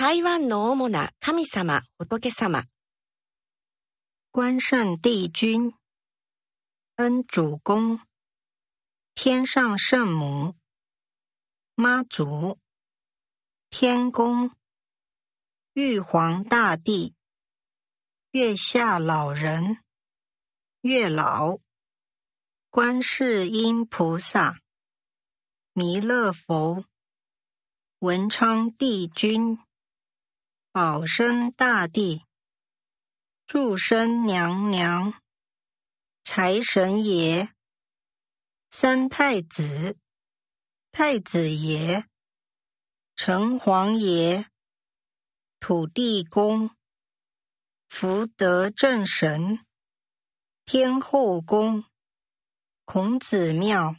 台湾の主な神様、仏様。关圣帝君、恩主公、天上圣母、妈祖、天公、玉皇大帝、月下老人、月老、观世音菩萨、弥勒佛、文昌帝君。保生大帝、祝生娘娘、财神爷、三太子、太子爷、城隍爷、土地公、福德正神、天后宫、孔子庙、